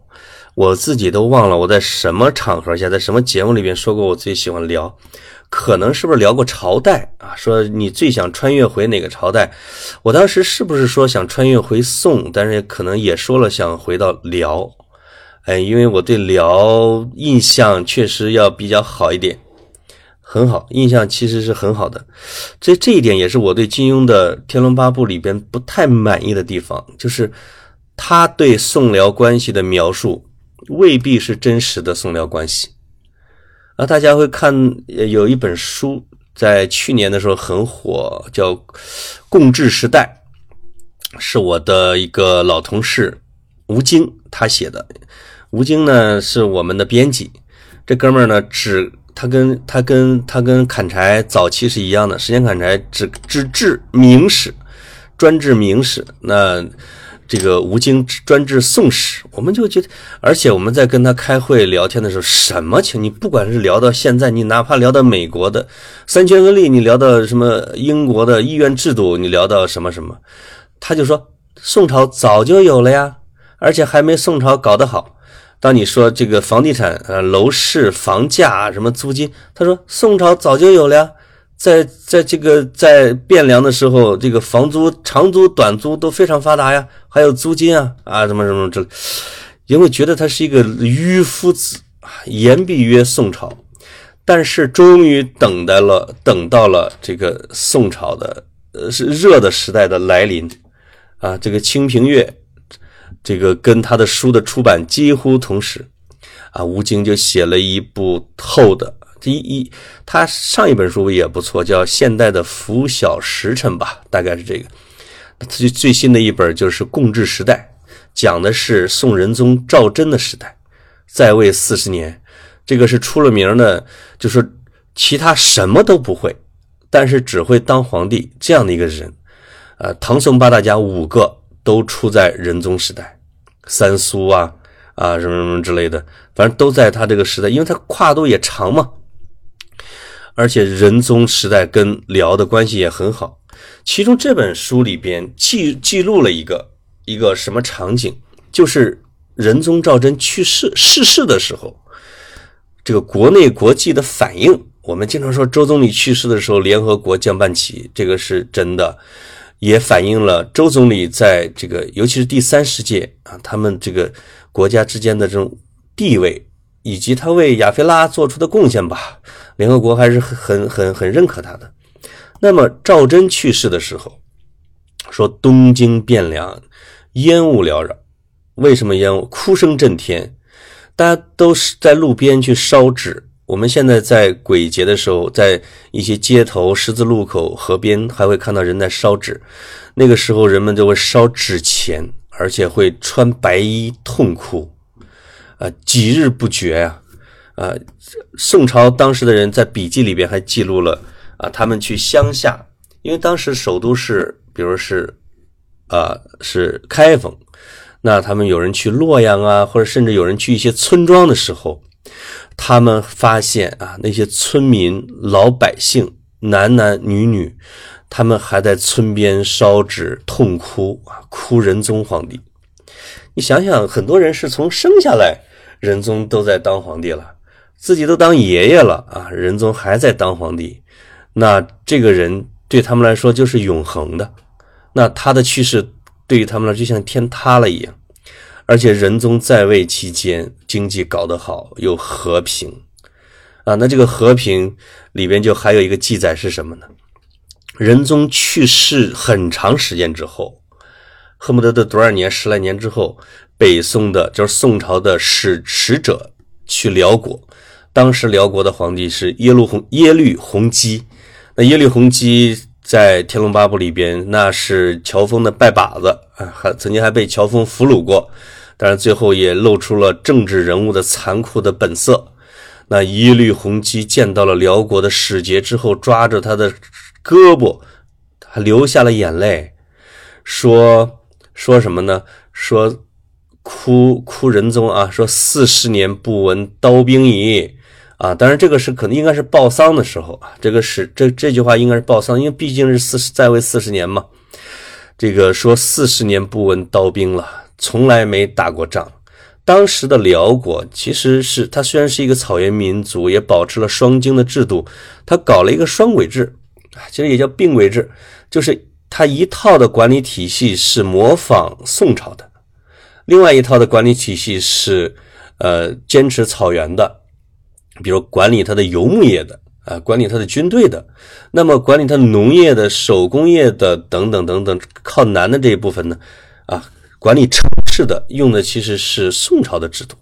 我自己都忘了我在什么场合下，在什么节目里边说过我最喜欢聊，可能是不是聊过朝代啊？说你最想穿越回哪个朝代？我当时是不是说想穿越回宋？但是可能也说了想回到辽，哎，因为我对辽印象确实要比较好一点，很好，印象其实是很好的。这这一点也是我对金庸的《天龙八部》里边不太满意的地方，就是他对宋辽关系的描述。未必是真实的宋辽关系啊！大家会看有一本书，在去年的时候很火，叫《共治时代》，是我的一个老同事吴京他写的。吴京呢是我们的编辑，这哥们儿呢只他跟他跟他跟砍柴早期是一样的，时间砍柴只只治明史，专治明史。那。这个吴京专治宋史，我们就觉得，而且我们在跟他开会聊天的时候，什么情你不管是聊到现在，你哪怕聊到美国的三权分立，你聊到什么英国的议院制度，你聊到什么什么，他就说宋朝早就有了呀，而且还没宋朝搞得好。当你说这个房地产、呃楼市、房价什么租金，他说宋朝早就有了呀。在在这个在汴梁的时候，这个房租长租短租都非常发达呀，还有租金啊啊什么什么这，因为觉得他是一个迂夫子，言必曰宋朝，但是终于等待了，等到了这个宋朝的呃是热的时代的来临啊，这个《清平乐》这个跟他的书的出版几乎同时啊，吴京就写了一部厚的。第一，他上一本书也不错，叫《现代的拂晓时辰》吧，大概是这个。最最新的一本就是《共治时代》，讲的是宋仁宗赵祯的时代，在位四十年。这个是出了名的，就是其他什么都不会，但是只会当皇帝这样的一个人。呃，唐宋八大家五个都出在仁宗时代，三苏啊啊什么什么之类的，反正都在他这个时代，因为他跨度也长嘛。而且仁宗时代跟辽的关系也很好，其中这本书里边记记录了一个一个什么场景，就是仁宗赵祯去世逝世的时候，这个国内国际的反应。我们经常说周总理去世的时候，联合国降半旗，这个是真的，也反映了周总理在这个尤其是第三世界啊，他们这个国家之间的这种地位。以及他为亚非拉做出的贡献吧，联合国还是很很很认可他的。那么赵祯去世的时候，说东京汴梁烟雾缭绕，为什么烟雾？哭声震天，大家都是在路边去烧纸。我们现在在鬼节的时候，在一些街头、十字路口、河边，还会看到人在烧纸。那个时候，人们就会烧纸钱，而且会穿白衣痛哭。啊，几日不绝啊！啊，宋朝当时的人在笔记里边还记录了啊，他们去乡下，因为当时首都是，比如是啊是开封，那他们有人去洛阳啊，或者甚至有人去一些村庄的时候，他们发现啊，那些村民老百姓男男女女，他们还在村边烧纸痛哭啊，哭仁宗皇帝。你想想，很多人是从生下来，仁宗都在当皇帝了，自己都当爷爷了啊，仁宗还在当皇帝，那这个人对他们来说就是永恒的，那他的去世对于他们来说就像天塌了一样。而且仁宗在位期间，经济搞得好，又和平啊，那这个和平里边就还有一个记载是什么呢？仁宗去世很长时间之后。恨不得得多少年，十来年之后，北宋的，就是宋朝的使使者去辽国，当时辽国的皇帝是耶律洪耶律洪基，那耶律洪基在《天龙八部》里边，那是乔峰的拜把子啊，还曾经还被乔峰俘虏过，但是最后也露出了政治人物的残酷的本色。那耶律洪基见到了辽国的使节之后，抓着他的胳膊，还流下了眼泪，说。说什么呢？说哭哭仁宗啊，说四十年不闻刀兵矣啊！当然，这个是可能应该是报丧的时候啊，这个是这这句话应该是报丧，因为毕竟是四十在位四十年嘛。这个说四十年不闻刀兵了，从来没打过仗。当时的辽国其实是它虽然是一个草原民族，也保持了双京的制度，它搞了一个双轨制，其实也叫并轨制，就是它一套的管理体系是模仿宋朝的。另外一套的管理体系是，呃，坚持草原的，比如管理他的游牧业的，啊，管理他的军队的，那么管理他农业的、手工业的等等等等，靠南的这一部分呢，啊，管理城市的用的其实是宋朝的制度，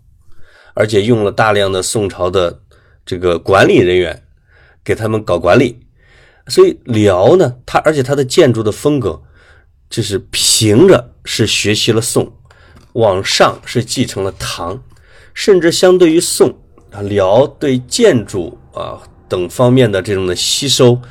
而且用了大量的宋朝的这个管理人员给他们搞管理，所以辽呢，它而且它的建筑的风格就是平着是学习了宋。往上是继承了唐，甚至相对于宋，啊辽对建筑啊等方面的这种的吸收，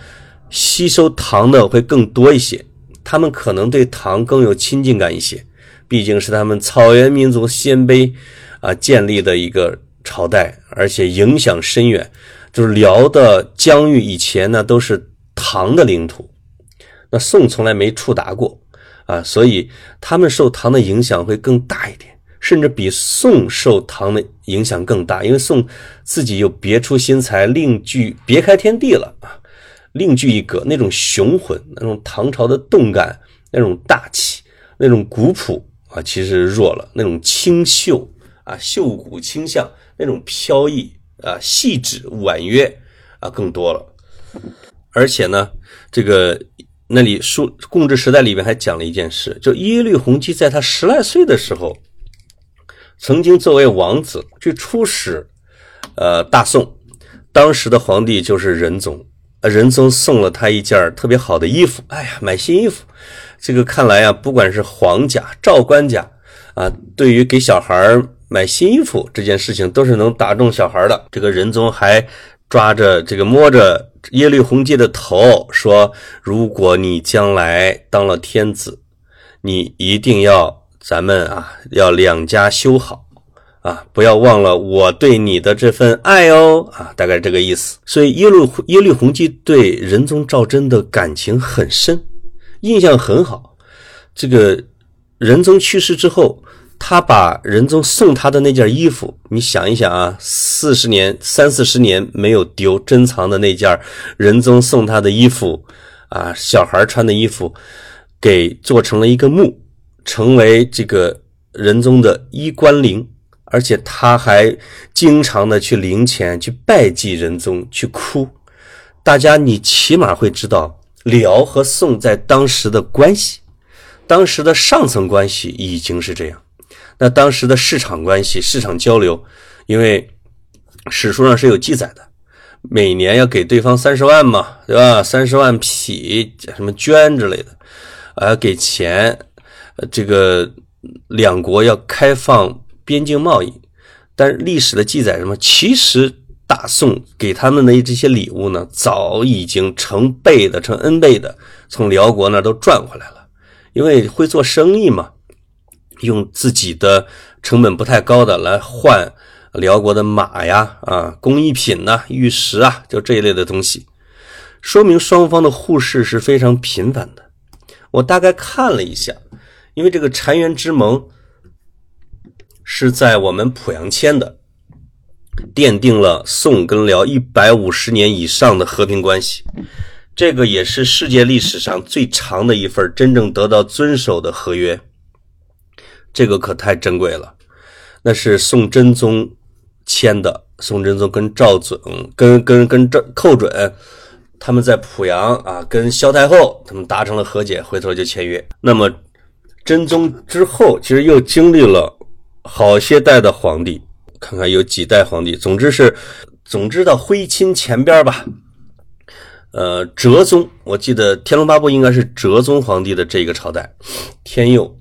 吸收唐的会更多一些。他们可能对唐更有亲近感一些，毕竟是他们草原民族鲜卑啊建立的一个朝代，而且影响深远。就是辽的疆域以前呢都是唐的领土，那宋从来没触达过。啊，所以他们受唐的影响会更大一点，甚至比宋受唐的影响更大，因为宋自己又别出心裁，另具别开天地了啊，另具一格，那种雄浑，那种唐朝的动感，那种大气，那种古朴啊，其实弱了，那种清秀啊，秀骨清向，那种飘逸啊，细致婉约啊，更多了，而且呢，这个。那里书共治时代里面还讲了一件事，就耶律洪基在他十来岁的时候，曾经作为王子去出使，呃，大宋，当时的皇帝就是仁宗，仁宗送了他一件特别好的衣服，哎呀，买新衣服，这个看来啊，不管是皇家、赵官家啊，对于给小孩买新衣服这件事情，都是能打动小孩的。这个仁宗还抓着这个摸着。耶律洪基的头说：“如果你将来当了天子，你一定要咱们啊，要两家修好啊，不要忘了我对你的这份爱哦啊，大概这个意思。所以耶律耶律洪基对仁宗赵祯的感情很深，印象很好。这个仁宗去世之后。”他把仁宗送他的那件衣服，你想一想啊，四十年、三四十年没有丢，珍藏的那件仁宗送他的衣服，啊，小孩穿的衣服，给做成了一个墓，成为这个仁宗的衣冠陵，而且他还经常的去陵前去拜祭仁宗，去哭。大家，你起码会知道辽和宋在当时的关系，当时的上层关系已经是这样。那当时的市场关系、市场交流，因为史书上是有记载的，每年要给对方三十万嘛，对吧？三十万匹什么绢之类的，啊，给钱，这个两国要开放边境贸易。但是历史的记载什么？其实大宋给他们的这些礼物呢，早已经成倍的、成 N 倍的从辽国那都赚回来了，因为会做生意嘛。用自己的成本不太高的来换辽国的马呀，啊，工艺品呐，玉石啊，就这一类的东西，说明双方的互市是非常频繁的。我大概看了一下，因为这个澶渊之盟是在我们濮阳签的，奠定了宋跟辽一百五十年以上的和平关系，这个也是世界历史上最长的一份真正得到遵守的合约。这个可太珍贵了，那是宋真宗签的。宋真宗跟赵准、跟跟跟赵寇准，他们在濮阳啊，跟萧太后他们达成了和解，回头就签约。那么真宗之后，其实又经历了好些代的皇帝，看看有几代皇帝。总之是，总之到徽钦前边吧。呃，哲宗，我记得《天龙八部》应该是哲宗皇帝的这个朝代，天佑。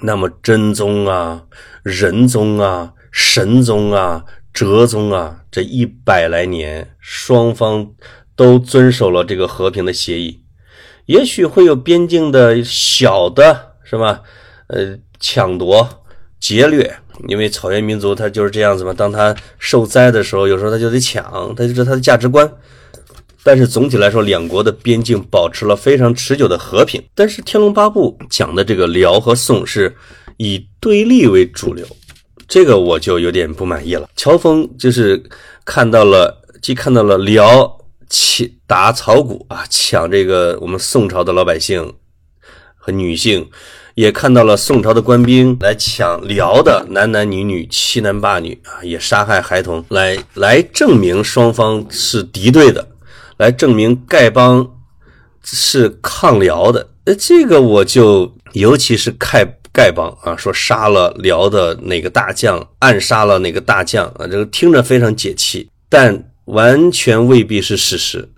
那么真宗啊、仁宗啊、神宗啊、哲宗啊，这一百来年，双方都遵守了这个和平的协议。也许会有边境的小的，是吧？呃，抢夺，劫掠，因为草原民族他就是这样子嘛。当他受灾的时候，有时候他就得抢，他就是他的价值观。但是总体来说，两国的边境保持了非常持久的和平。但是《天龙八部》讲的这个辽和宋是以对立为主流，这个我就有点不满意了。乔峰就是看到了，既看到了辽抢打草谷啊，抢这个我们宋朝的老百姓和女性，也看到了宋朝的官兵来抢辽的男男女女、欺男霸女啊，也杀害孩童，来来证明双方是敌对的。来证明丐帮是抗辽的，那这个我就尤其是丐丐帮啊，说杀了辽的哪个大将，暗杀了哪个大将啊，这个听着非常解气，但完全未必是事实。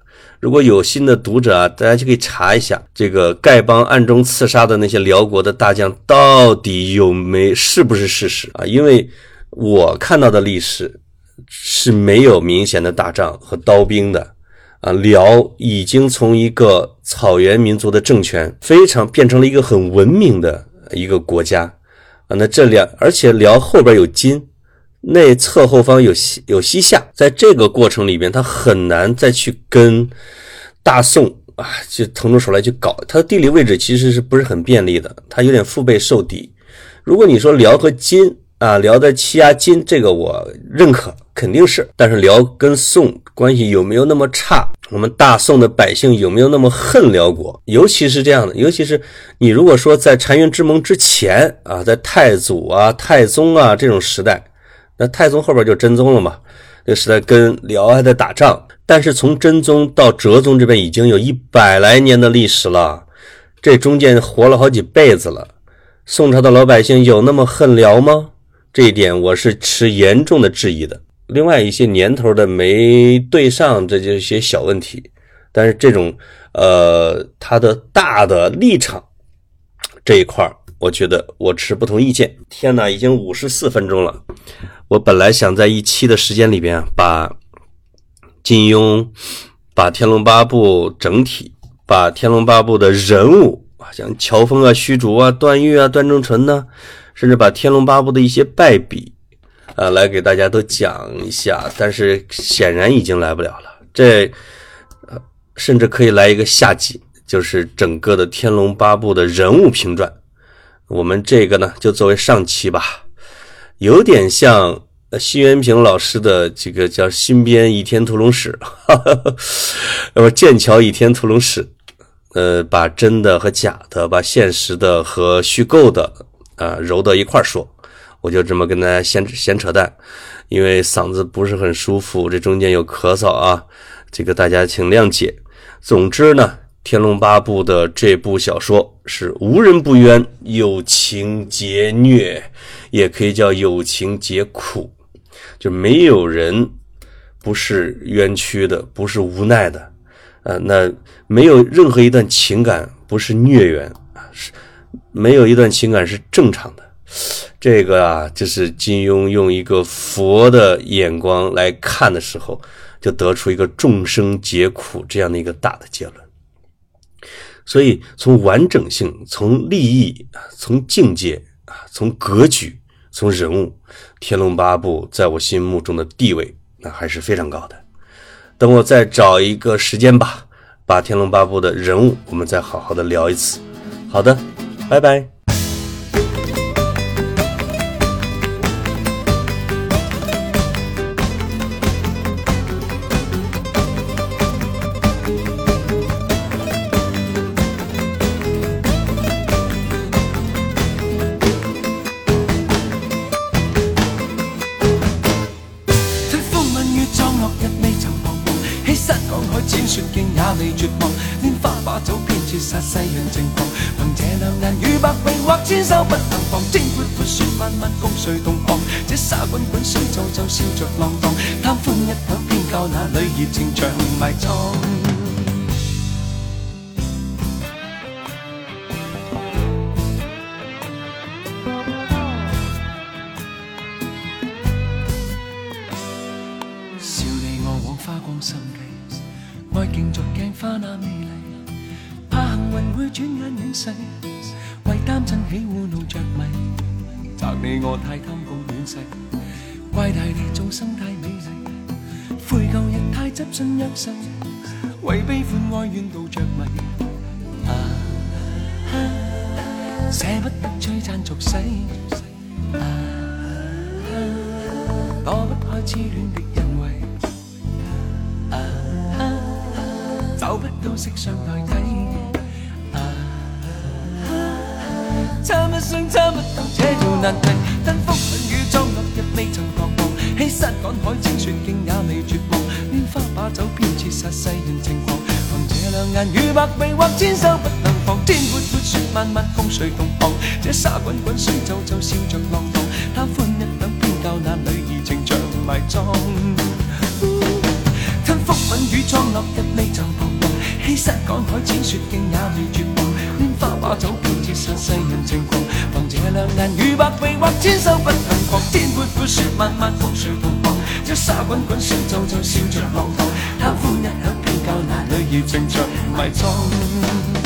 如果有心的读者啊，大家就可以查一下，这个丐帮暗中刺杀的那些辽国的大将到底有没是不是事实啊？因为我看到的历史是没有明显的打仗和刀兵的。啊，辽已经从一个草原民族的政权，非常变成了一个很文明的一个国家啊。那这两，而且辽后边有金，内侧后方有西有西夏，在这个过程里边，他很难再去跟大宋啊，就腾出手来去搞。它的地理位置其实是不是很便利的？它有点腹背受敌。如果你说辽和金啊，辽在欺压金，这个我认可。肯定是，但是辽跟宋关系有没有那么差？我们大宋的百姓有没有那么恨辽国？尤其是这样的，尤其是你如果说在澶渊之盟之前啊，在太祖啊、太宗啊这种时代，那太宗后边就真宗了嘛，这时代跟辽还在打仗。但是从真宗到哲宗这边已经有一百来年的历史了，这中间活了好几辈子了。宋朝的老百姓有那么恨辽吗？这一点我是持严重的质疑的。另外一些年头的没对上，这就一些小问题。但是这种，呃，他的大的立场这一块我觉得我持不同意见。天哪，已经五十四分钟了。我本来想在一期的时间里边把金庸、把《天龙八部》整体、把《天龙八部》的人物啊，像乔峰啊、虚竹啊、段誉啊、段正淳呢，甚至把《天龙八部》的一些败笔。啊，来给大家都讲一下，但是显然已经来不了了。这，呃，甚至可以来一个下集，就是整个的《天龙八部》的人物评传。我们这个呢，就作为上期吧，有点像辛元平老师的这个叫新编《倚天屠龙史》，那么剑桥《倚天屠龙史》，呃，把真的和假的，把现实的和虚构的啊揉到一块说。我就这么跟大家闲闲扯淡，因为嗓子不是很舒服，这中间有咳嗽啊，这个大家请谅解。总之呢，《天龙八部》的这部小说是无人不冤，有情皆虐，也可以叫有情皆苦，就没有人不是冤屈的，不是无奈的，呃，那没有任何一段情感不是孽缘啊，是没有一段情感是正常的。这个啊，就是金庸用一个佛的眼光来看的时候，就得出一个众生皆苦这样的一个大的结论。所以，从完整性、从利益、从境界啊、从格局、从人物，《天龙八部》在我心目中的地位那还是非常高的。等我再找一个时间吧，把《天龙八部》的人物我们再好好的聊一次。好的，拜拜。笑着浪荡，贪欢一晌，偏教那里热情长埋藏。笑你我枉花光心计，爱竞逐镜花那美丽，怕幸运会转眼远逝。为担震起，糊弄着迷。责你我太贪功恋势，怪大地众生太美丽，悔旧日太执信约誓，为悲欢哀怨妒着迷。啊舍不得璀璨俗世，啊躲不开痴恋的人为，啊找不到色相代替。啊差一生差不到这条难题，赶海清雪径也未绝望，拈花把酒偏切煞世人情狂，凭这两眼与百臂或千手不能防，天阔阔雪漫漫共谁同航？这沙滚滚水皱皱笑着浪荡，贪欢一晌偏教那女儿情长埋葬。吞福吻雨装落日未曾彷徨，欺山赶海浅雪径也未绝望，拈花把酒偏折煞世人情狂，凭这两眼与百臂或千手不能防。天阔阔雪漫漫风谁同航？这沙滚滚水皱皱笑着浪荡，贪欢一晌偏教那女儿情长埋葬。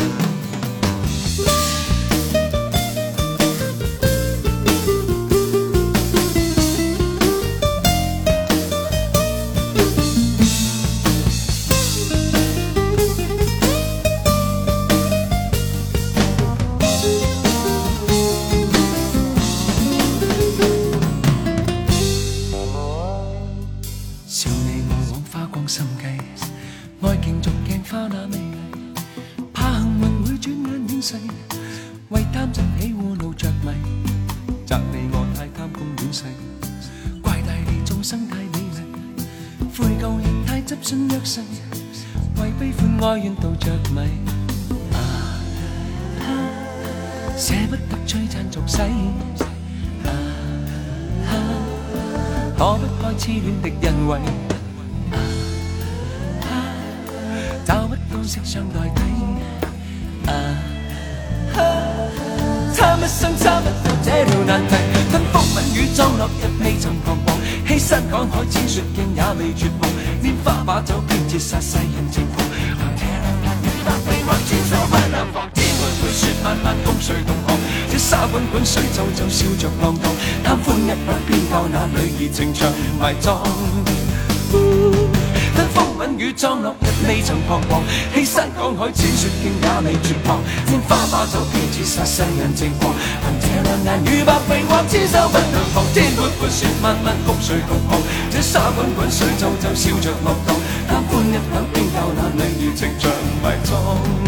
世人情狂。凭这两眼与百臂或千手不能防，天阔阔雪漫漫共誰同航？这沙滚滚水皱皱笑着浪荡贪欢一晌偏教那女儿情像埋葬。